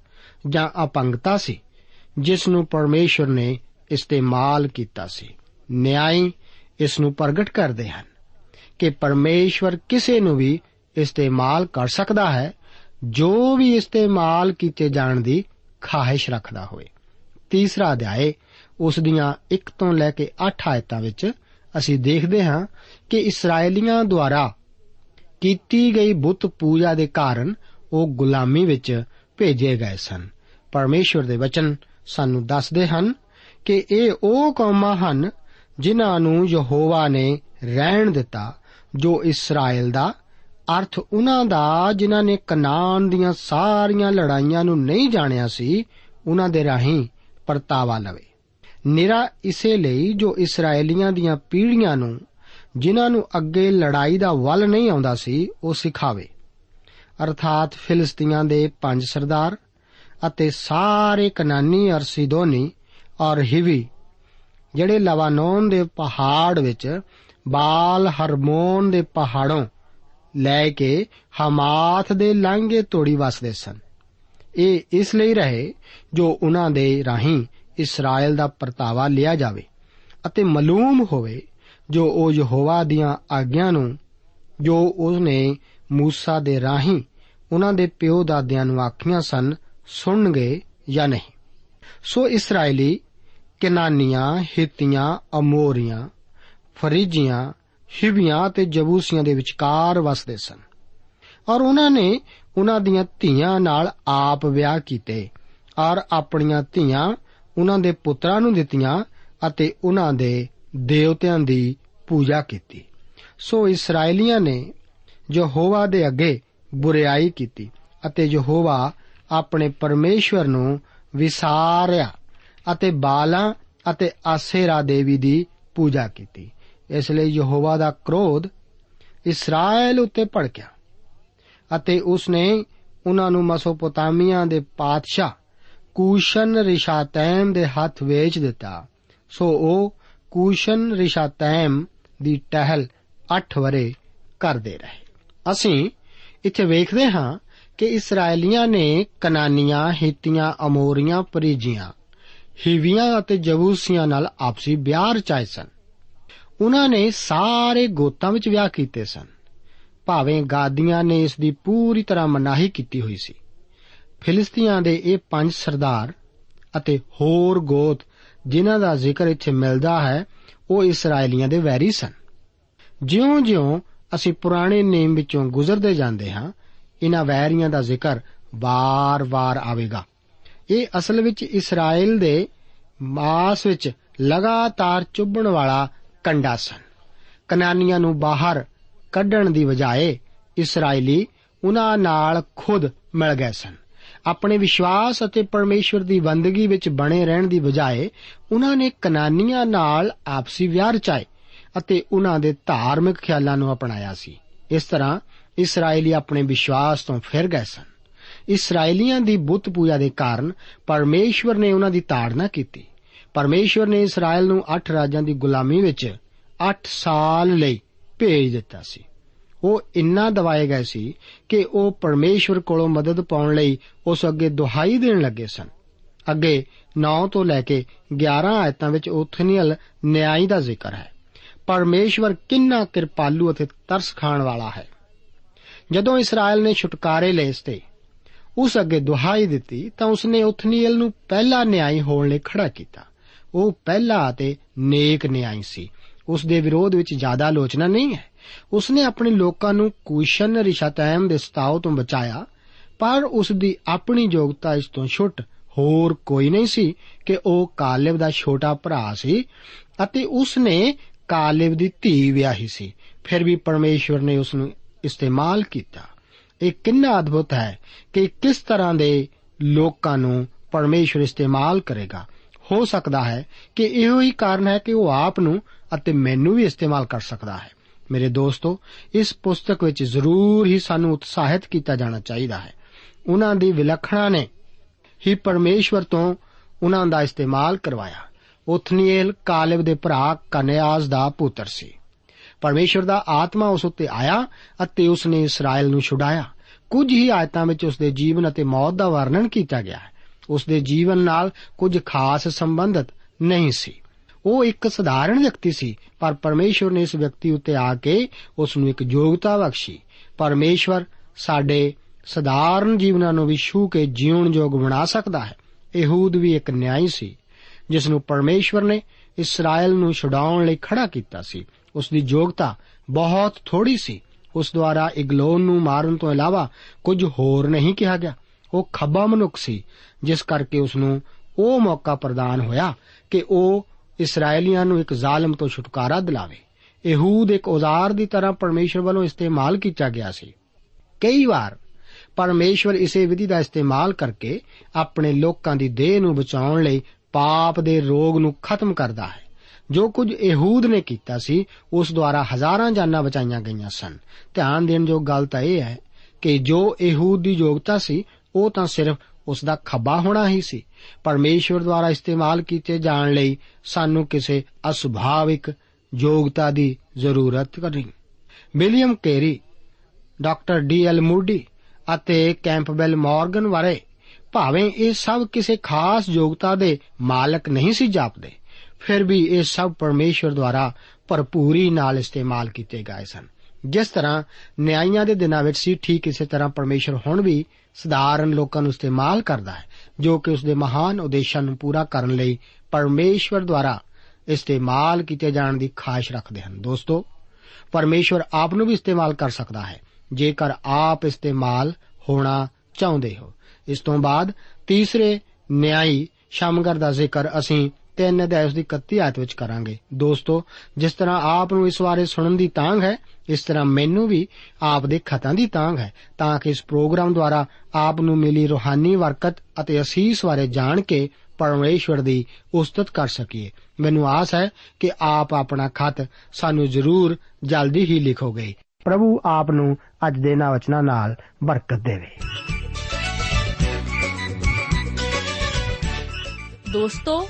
Speaker 2: ਜਾਂ ਅਪੰਗਤਾ ਸੀ, ਜਿਸ ਨੂੰ ਪਰਮੇਸ਼ਵਰ ਨੇ ਇਸਤੇਮਾਲ ਕੀਤਾ ਸੀ। ਨਿਆਂਈ ਇਸ ਨੂੰ ਪ੍ਰਗਟ ਕਰਦੇ ਹਨ ਕਿ ਪਰਮੇਸ਼ਵਰ ਕਿਸੇ ਨੂੰ ਵੀ ਇਸਤੇਮਾਲ ਕਰ ਸਕਦਾ ਹੈ, ਜੋ ਵੀ ਇਸਤੇਮਾਲ ਕੀਤੇ ਜਾਣ ਦੀ ਖਾਹਿਸ਼ ਰੱਖਦਾ ਹੋਵੇ। ਤੀਸਰਾ ਅਧਿਆਏ ਉਸ ਦੀਆਂ 1 ਤੋਂ ਲੈ ਕੇ 8 ਆਇਤਾਂ ਵਿੱਚ ਅਸੀਂ ਦੇਖਦੇ ਹਾਂ ਕਿ ਇਸرائیਲੀਆਂ ਦੁਆਰਾ ਕੀਤੀ ਗਈ ਬੁੱਤ ਪੂਜਾ ਦੇ ਕਾਰਨ ਉਹ ਗੁਲਾਮੀ ਵਿੱਚ ਭੇਜੇ ਗਏ ਸਨ। ਪਰਮੇਸ਼ਵਰ ਦੇ ਵਚਨ ਸਾਨੂੰ ਦੱਸਦੇ ਹਨ ਕਿ ਇਹ ਉਹ ਕੌਮਾਂ ਹਨ ਜਿਨ੍ਹਾਂ ਨੂੰ ਯਹੋਵਾ ਨੇ ਰਹਿਣ ਦਿੱਤਾ, ਜੋ ਇਸਰਾਇਲ ਦਾ ਅਰਥ ਉਹਨਾਂ ਦਾ ਜਿਨ੍ਹਾਂ ਨੇ ਕਨਾਨ ਦੀਆਂ ਸਾਰੀਆਂ ਲੜਾਈਆਂ ਨੂੰ ਨਹੀਂ ਜਾਣਿਆ ਸੀ, ਉਹਨਾਂ ਦੇ ਰਾਹੀਂ ਪਰਤਾਵਾ ਲਵੇ। ਨਿਰਾ ਇਸੇ ਲਈ ਜੋ ਇਸرائیਲੀਆਂ ਦੀਆਂ ਪੀੜ੍ਹੀਆਂ ਨੂੰ, ਜਿਨ੍ਹਾਂ ਨੂੰ ਅੱਗੇ ਲੜਾਈ ਦਾ ਵੱਲ ਨਹੀਂ ਆਉਂਦਾ ਸੀ, ਉਹ ਸਿਖਾਵੇ। ਅਰਥਾਤ ਫਿਲਿਸਤੀਆਂ ਦੇ ਪੰਜ ਸਰਦਾਰ ਅਤੇ ਸਾਰੇ ਕਨਾਨੀ ਅਰ ਸਿਦੋਨੀ ਔਰ ਹਿਵੀ, ਜਿਹੜੇ ਲਵਾਨੋਨ ਦੇ ਪਹਾੜ ਵਿੱਚ ਬਾਲ ਹਰਮੋਨ ਦੇ ਪਹਾੜੋਂ ਲੈ ਕੇ ਹਮਾਥ ਦੇ ਲਾਂਘੇ ਤੋੜੀ ਵਸਦੇ ਸਨ। ਇਹ ਇਸ ਲਈ ਰਹੇ ਜੋ ਉਹਨਾਂ ਦੇ ਰਾਹੀਂ ਇਸਰਾਇਲ ਦਾ ਪਰਤਾਵਾ ਲਿਆ ਜਾਵੇ ਅਤੇ ਮਾਲੂਮ ਹੋਵੇ, ਜੋ ਉਹ ਯਹੋਵਾ ਦੀਆਂ ਆਗਿਆਂ ਨੂੰ, ਜੋ ਉਸਨੇ ਮੂਸਾ ਦੇ ਰਾਹੀਂ ਉਹਨਾਂ ਦੇ ਪਿਓ ਦਾਦਿਆਂ ਨੂੰ ਆਖੀਆਂ ਸਨ, ਸੁਣਨਗੇ ਜਾਂ ਨਹੀਂ। ਸੋ ਇਸرائیਲੀ ਕਨਾਨੀਆਂ, ਹਿੱਤੀਆਂ, ਅਮੋਰੀਆਂ, ਫਰੀਜੀਆਂ ਹਿਬੀਆਂ ਤੇ ਜਬੂਸੀਆਂ ਦੇ ਵਿਚਕਾਰ ਵਸਦੇ ਸਨ। ਔਰ ਉਹਨਾਂ ਨੇ ਉਹਨਾਂ ਦੀਆਂ ਧੀਆਂ ਨਾਲ ਆਪ ਵਿਆਹ ਕੀਤੇ ਔਰ ਆਪਣੀਆਂ ਧੀਆਂ ਉਨ੍ਹਾਂ ਦੇ ਪੁੱਤਰਾਂ ਨੂੰ ਦਿੱਤੀਆਂ ਅਤੇ ਉਨ੍ਹਾਂ ਦੇ ਦੇਵਤਿਆਂ ਦੀ ਪੂਜਾ ਕੀਤੀ। ਸੋ ਇਸرائیਲੀਆਂ ਨੇ ਯਹੋਵਾ ਦੇ ਅੱਗੇ ਬੁਰੀਾਈ ਕੀਤੀ ਅਤੇ ਯਹੋਵਾ ਆਪਣੇ ਪਰਮੇਸ਼ਵਰ ਨੂੰ ਵਿਸਾਰਿਆ ਅਤੇ ਬਾਲਾਂ ਅਤੇ ਆਸੇਰਾ ਦੇਵੀ ਦੀ ਪੂਜਾ ਕੀਤੀ। ਇਸ ਲਈ ਯਹੋਵਾ ਦਾ ਕ੍ਰੋਧ ਇਸਰਾਇਲ ਉੱਤੇ ਭੜਕਿਆ ਅਤੇ ਉਸ ਨੇ ਉਹਨਾਂ ਨੂੰ ਮਸੋਪੋਟਾਮੀਆ ਦੇ ਪਾਤਸ਼ਾਹ ਕੂਸ਼ਨ ਰਿਸ਼ਾਤੈਮ ਦੇ ਹੱਥ ਵੇਚ ਦਿੱਤਾ। ਸੋ ਉਹ ਕੂਸ਼ਨ ਰਿਸ਼ਾਤੈਮ ਦੀ ਟਹਿਲ 8 ਵਰੇ ਕਰਦੇ ਰਹੇ। ਅਸੀਂ ਇੱਥੇ ਵੇਖਦੇ ਹਾਂ ਕਿ ਇਸرائیਲੀਆਂ ਨੇ ਕਨਾਨੀਆਂ, ਹਿੱਤੀਆਂ, ਅਮੋਰੀਆਂ, ਪਰਿਜੀਆਂ, ਹਿਵੀਆਂ ਅਤੇ ਜਬੂਸੀਆਂ ਨਾਲ ਆਪਸੀ ਵਿਆਹ ਰਚਾਏ ਸਨ। ਉਹਨਾਂ ਨੇ ਸਾਰੇ ਗੋਤਾਂ ਵਿੱਚ ਵਿਆਹ ਕੀਤੇ ਸਨ। ਭਾਵੇਂ ਗਾਦੀਆਂ ਨੇ ਇਸ ਦੀ ਪੂਰੀ ਤਰ੍ਹਾਂ ਮਨਾਹੀ ਕੀਤੀ ਹੋਈ ਸੀ। ਫਿਲਿਸਤੀਆਂ ਦੇ ਇਹ ਪੰਜ ਸਰਦਾਰ ਅਤੇ ਹੋਰ ਗੋਤ ਜਿਨ੍ਹਾਂ ਦਾ ਜ਼ਿਕਰ ਇੱਥੇ ਮਿਲਦਾ ਹੈ, ਉਹ ਇਸرائیਲੀਆਂ ਦੇ ਵੈਰੀ ਸਨ। ਜਿਉਂ-ਜਿਉਂ ਅਸੀਂ ਪੁਰਾਣੇ ਨੇਮ ਵਿੱਚੋਂ ਗੁਜ਼ਰਦੇ ਜਾਂਦੇ ਹਾਂ ਇਹਨਾਂ ਵੈਰੀਆਂ ਦਾ ਜ਼ਿਕਰ ਵਾਰ-ਵਾਰ ਆਵੇਗਾ। ਇਹ ਅਸਲ ਵਿੱਚ ਇਸਰਾਇਲ ਦੇ ਮਾਸ ਵਿੱਚ ਲਗਾਤਾਰ ਚੁੱਭਣ ਵਾਲਾ ਕੰਡਾ ਸਨ। ਕਨਾਨੀਆਂ ਨੂੰ ਬਾਹਰ ਕੱਢਣ ਦੀ ਬਜਾਏ ਇਸرائیਲੀ ਉਹਨਾਂ ਨਾਲ ਖੁਦ ਮਿਲ ਗਏ ਸਨ। ਆਪਣੇ ਵਿਸ਼ਵਾਸ ਅਤੇ ਪਰਮੇਸ਼ਵਰ ਦੀ ਬੰਦਗੀ ਵਿੱਚ ਬਣੇ ਰਹਿਣ ਦੀ ਬਜਾਏ ਉਹਨਾਂ ਨੇ ਕਨਾਨੀਆਂ ਨਾਲ ਆਪਸੀ ਵਿਆਹ ਰਚਾਏ ਅਤੇ ਉਹਨਾਂ ਦੇ ਧਾਰਮਿਕ ਖਿਆਲਾਂ ਨੂੰ ਅਪਣਾਇਆ ਸੀ। ਇਸ ਤਰ੍ਹਾਂ ਇਸرائیਲੀ ਆਪਣੇ ਵਿਸ਼ਵਾਸ ਤੋਂ ਫਿਰ ਗਏ ਸਨ। ਇਸرائیਲੀਆਂ ਦੀ ਬੁੱਤ ਪੂਜਾ ਦੇ ਕਾਰਨ ਪਰਮੇਸ਼ਵਰ ਨੇ ਉਹਨਾਂ ਦੀ ਤਾੜਨਾ ਕੀਤੀ। ਪਰਮੇਸ਼ਵਰ ਨੇ ਇਸਰਾਇਲ ਨੂੰ 8 ਰਾਜਾਂ ਦੀ ਗੁਲਾਮੀ ਵਿੱਚ 8 ਸਾਲ ਲਈ ਭੇਜ ਦਿੱਤਾ ਸੀ। ਉਹ ਇੰਨਾ ਦਵਾਏ ਗਏ ਸੀ ਕਿ ਉਹ ਪਰਮੇਸ਼ਵਰ ਕੋਲੋਂ ਮਦਦ ਪਾਉਣ ਲਈ ਉਸ ਅੱਗੇ ਦੁਹਾਈ ਦੇਣ ਲੱਗੇ ਸਨ। ਅੱਗੇ 9 ਤੋਂ ਲੈ ਕੇ 11 ਆਇਤਾਂ ਵਿੱਚ ਉਥਨੀਅਲ ਨਿਆਂਈ ਦਾ ਜ਼ਿਕਰ ਹੈ। ਪਰਮੇਸ਼ਵਰ ਕਿੰਨਾ ਕਿਰਪਾਲੂ ਅਤੇ ਤਰਸ ਖਾਣ ਵਾਲਾ ਹੈ। ਜਦੋਂ ਇਸਰਾਇਲ ਨੇ ਛੁਟਕਾਰੇ ਲਏ ਸਤੇ ਉਸ ਅੱਗੇ ਦੁਹਾਈ ਦਿੱਤੀ ਤਾਂ ਉਸਨੇ ਉਥਨੀਅਲ ਨੂੰ ਪਹਿਲਾ ਨਿਆਂਈ ਹੋਣ ਲਈ ਖੜਾ ਕੀਤਾ। ਉਹ ਪਹਿਲਾ ਅਤੇ ਨੇਕ ਨਿਆਂਈ ਸੀ। ਉਸ ਦੇ ਵਿਰੋਧ ਵਿੱਚ ਜ਼ਿਆਦਾ ਆਲੋਚਨਾ ਨਹੀਂ ਹੈ। ਉਸਨੇ ਆਪਣੇ ਲੋਕਾਂ ਨੂੰ ਕੁਸ਼ਨ ਰਿਸ਼ਾਤੈਮ ਦੇ ਸਤਾਉ ਤੋਂ ਬਚਾਇਆ, ਪਰ ਉਸ ਦੀ ਆਪਣੀ ਯੋਗਤਾ ਇਸ ਤੋਂ ਛੁੱਟ। ਹੋਰ ਕੋਈ ਨਹੀਂ ਸੀ ਕਿ ਉਹ ਕਾਲਿਬ ਦਾ ਛੋਟਾ ਭਰਾ ਸੀ ਅਤੇ ਉਸ ਨੇ ਕਾਲਿਬ ਦੀ ਧੀ ਵਿਆਹੀ ਸੀ। ਫਿਰ ਵੀ ਪਰਮੇਸ਼ਵਰ ਨੇ ਉਸ ਨੂੰ ਇਸਤੇਮਾਲ ਕੀਤਾ। ਇਹ ਕਿੰਨਾ ਅਦਭੁਤ ਹੈ ਕਿ ਕਿਸ ਤਰ੍ਹਾਂ ਦੇ ਲੋਕਾਂ ਨੂੰ ਪਰਮੇਸ਼ਵਰ ਇਸਤੇਮਾਲ ਕਰੇਗਾ। ਹੋ ਸਕਦਾ ਹੈ ਕਿ ਇਹੋ ਹੀ ਕਾਰਨ ਹੈ ਕਿ ਉਹ ਆਪ ਨੂੰ ਅਤੇ ਮੈਨੂੰ ਵੀ ਇਸਤੇਮਾਲ ਕਰ ਸਕਦਾ ਹੈ। ਮੇਰੇ ਦੋਸਤੋ, ਇਸ ਪੁਸਤਕ ਵਿੱਚ ਜ਼ਰੂਰ ਹੀ ਸਾਨੂੰ ਉਤਸ਼ਾਹਿਤ ਕੀਤਾ ਜਾਣਾ ਚਾਹੀਦਾ ਹੈ। ਉਹਨਾਂ ਦੀ ਵਿਲੱਖਣਾ ਨੇ ਹੀ ਪਰਮੇਸ਼ਵਰ ਤੋਂ ਉਹਨਾਂ ਦਾ ਇਸਤੇਮਾਲ ਕਰਵਾਇਆ। ਉਥਨੀਏਲ ਕਾਲਿਬ ਦੇ ਭਰਾ ਕਨਿਆਜ਼ ਦਾ ਪੁੱਤਰ ਸੀ। ਪਰਮੇਸ਼ਵਰ ਦਾ ਆਤਮਾ ਉਸ ਉੱਤੇ ਆਇਆ ਅਤੇ ਉਸ ਨੇ ਇਸਰਾਇਲ ਨੂੰ ਛੁਡਾਇਆ। ਕੁਝ ਹੀ ਆਇਤਾਂ ਵਿੱਚ ਉਸ ਦੇ ਜੀਵਨ ਅਤੇ ਮੌਤ ਦਾ ਵਰਣਨ ਕੀਤਾ ਗਿਆ ਹੈ। ਉਸ ਦੇ ਜੀਵਨ ਨਾਲ ਕੁਝ ਖਾਸ ਸੰਬੰਧਿਤ ਨਹੀਂ ਸੀ। ਉਹ ਇੱਕ ਸਧਾਰਨ ਵਿਅਕਤੀ ਸੀ, ਪਰ ਪਰਮੇਸ਼ਵਰ ਨੇ ਇਸ ਵਿਅਕਤੀ ਉੱਤੇ ਆ ਕੇ ਉਸ ਨੂੰ ਇੱਕ ਯੋਗਤਾ ਬਖਸ਼ੀ। ਪਰਮੇਸ਼ਵਰ ਸਾਡੇ ਸਧਾਰਨ ਜੀਵਨਾਂ ਨੂੰ ਵੀ ਛੂ ਕੇ ਜੀਉਣ ਯੋਗ ਬਣਾ ਸਕਦਾ ਹੈ। ਇਹੂਦ ਵੀ ਇੱਕ ਨਿਆਈ ਸੀ ਜਿਸ ਨੂੰ ਪਰਮੇਸ਼ਵਰ ਨੇ ਇਸਰਾਇਲ ਨੂੰ ਛੁਡਾਉਣ ਲਈ ਖੜਾ ਕੀਤਾ ਸੀ। ਉਸ ਦੀ ਯੋਗਤਾ ਬਹੁਤ ਥੋੜੀ ਸੀ। ਉਸ ਦੁਆਰਾ ਇਗਲੋਨ ਨੂੰ ਮਾਰਨ ਤੋਂ ਇਲਾਵਾ ਕੁਝ ਹੋਰ ਨਹੀਂ ਕਿਹਾ ਗਿਆ। ਉਹ ਖੱਬਾ ਮਨੁੱਖ ਸੀ, ਜਿਸ ਕਰਕੇ ਉਸ ਨੂੰ ਉਹ ਮੌਕਾ ਪ੍ਰਦਾਨ ਹੋਇਆ ਕਿ ਉਹ ਇਸرائیਲੀਆਂ ਨੂੰ ਇੱਕ ਜ਼ਾਲਮ ਤੋਂ ਛੁਟਕਾਰਾ ਦਿਲਾਵੇ। ਯਹੂਦ ਇੱਕ ਔਜ਼ਾਰ ਦੀ ਤਰ੍ਹਾਂ ਪਰਮੇਸ਼ਰ ਵੱਲੋਂ ਇਸਤੇਮਾਲ ਕੀਤਾ ਗਿਆ ਸੀ। ਕਈ ਵਾਰ ਪਰਮੇਸ਼ਰ ਇਸੇ ਵਿਧੀ ਦਾ ਇਸਤੇਮਾਲ ਕਰਕੇ ਆਪਣੇ ਲੋਕਾਂ ਦੀ ਦੇਹ ਨੂੰ ਬਚਾਉਣ ਲਈ ਪਾਪ ਦੇ ਰੋਗ ਨੂੰ ਖਤਮ ਕਰਦਾ ਹੈ। ਜੋ ਕੁਝ ਯਹੂਦ ਨੇ ਕੀਤਾ ਸੀ, ਉਸ ਦੁਆਰਾ ਹਜ਼ਾਰਾਂ ਜਾਨਾਂ ਬਚਾਈਆਂ ਗਈਆਂ ਸਨ। ਧਿਆਨ ਦੇਣ ਯੋਗ ਗੱਲ ਤਾਂ ਇਹ ਹੈ ਕਿ ਜੋ ਯਹੂਦ ਦੀ ਯੋਗਤਾ ਸੀ, ਉਹ ਤਾਂ ਸਿਰਫ ਉਸ ਦਾ ਖੱਬਾ ਹੋਣਾ ਹੀ ਸੀ। ਪਰਮੇਸ਼ਵਰ ਦੁਆਰਾ ਇਸਤੇਮਾਲ ਕੀਤੇ ਜਾਣ ਲਈ ਸਾਨੂੰ ਕਿਸੇ ਅਸੁਭਾਵਿਕ ਯੋਗਤਾ ਦੀ ਜ਼ਰੂਰਤ ਨਹੀਂ। William Carey, doctor D L Moody ਅਤੇ ਕੈਂਪਬੈਲ ਮਾਰਗਨ ਬਾਰੇ ਭਾਵੇਂ ਇਹ ਸਭ ਕਿਸੇ ਖਾਸ ਯੋਗਤਾ ਦੇ ਮਾਲਕ ਨਹੀਂ ਸੀ ਜਾਪਦੇ, ਫਿਰ ਵੀ ਇਹ ਸਭ ਪਰਮੇਸ਼ਵਰ ਦੁਆਰਾ ਭਰਪੂਰੀ ਨਾਲ ਇਸਤੇਮਾਲ ਕੀਤੇ ਗਏ ਸਨ। ਜਿਸ ਤਰ੍ਹਾਂ ਨਿਆਂਇਆਂ ਦੇ ਦਿਨਾਂ ਵਿੱਚ ਸੀ, ਠੀਕ ਇਸੇ ਤਰ੍ਹਾਂ ਪਰਮੇਸ਼ਵਰ ਹੁਣ ਵੀ ਸਧਾਰਨ ਲੋਕਾਂ ਨੂੰ ਇਸਤੇਮਾਲ ਕਰਦਾ ਹੈ, ਜੋ ਕਿ ਉਸ ਦੇ ਮਹਾਨ ਉਦੇਸ਼ਾਂ ਨੂੰ ਪੂਰਾ ਕਰਨ ਲਈ ਪਰਮੇਸ਼ਵਰ ਦੁਆਰਾ ਇਸਤੇਮਾਲ ਕੀਤੇ ਜਾਣ ਦੀ ਖਾਹਿਸ਼ ਰੱਖਦੇ ਹਨ। ਦੋਸਤੋ, ਪਰਮੇਸ਼ਵਰ ਆਪ ਨੂੰ ਵੀ ਇਸਤੇਮਾਲ ਕਰ ਸਕਦਾ ਹੈ, ਜੇਕਰ ਆਪ ਇਸਤੇਮਾਲ ਹੋਣਾ ਚਾਹੁੰਦੇ ਹੋ। ਇਸ ਤੋਂ ਬਾਅਦ ਤੀਸਰੇ ਨਿਆਈ ਸ਼ਮਗਰ ਦਾ ਜ਼ਿਕਰ ਅਸੀਂ ਤਿੰਨ ਅਧਿਆਇ ਉਸ ਦੀ 31 ਆਇਤ ਵਿੱਚ ਕਰਾਂਗੇ। ਦੋਸਤੋ, ਜਿਸ ਤਰ੍ਹਾਂ ਆਪ ਨੂੰ ਇਸ ਬਾਰੇ ਸੁਣਨ ਦੀ ਤਾਂਘ ਹੈ, ਇਸ ਤਰ੍ਹਾਂ ਮੈਨੂੰ ਵੀ ਆਪ ਦੇ ਖਤਾਂ ਦੀ ਤਾਂਘ ਹੈ, ਤਾਂ ਕਿ ਇਸ ਪ੍ਰੋਗਰਾਮ ਦੁਆਰਾ ਆਪ ਨੂੰ ਮਿਲੀ ਰੂਹਾਨੀ ਬਰਕਤ ਅਤੇ ਅਸੀਸ ਬਾਰੇ ਜਾਣ ਕੇ ਪਰਮੇਸ਼ਵਰ ਦੀ ਉਸਤਤ ਕਰ ਸਕੀਏ। ਮੈਨੂੰ ਆਸ ਹੈ ਕਿ ਆਪ ਆਪਣਾ ਖਤ ਸਾਨੂੰ ਜ਼ਰੂਰ ਜਲਦੀ ਹੀ ਲਿਖੋਗੇ। ਪ੍ਰਭੂ ਆਪ ਨੂੰ ਅੱਜ ਦੇ ਨਾ ਵਚਨਾਂ ਨਾਲ ਬਰਕਤ ਦੇਵੇ।
Speaker 3: ਦੋਸਤੋ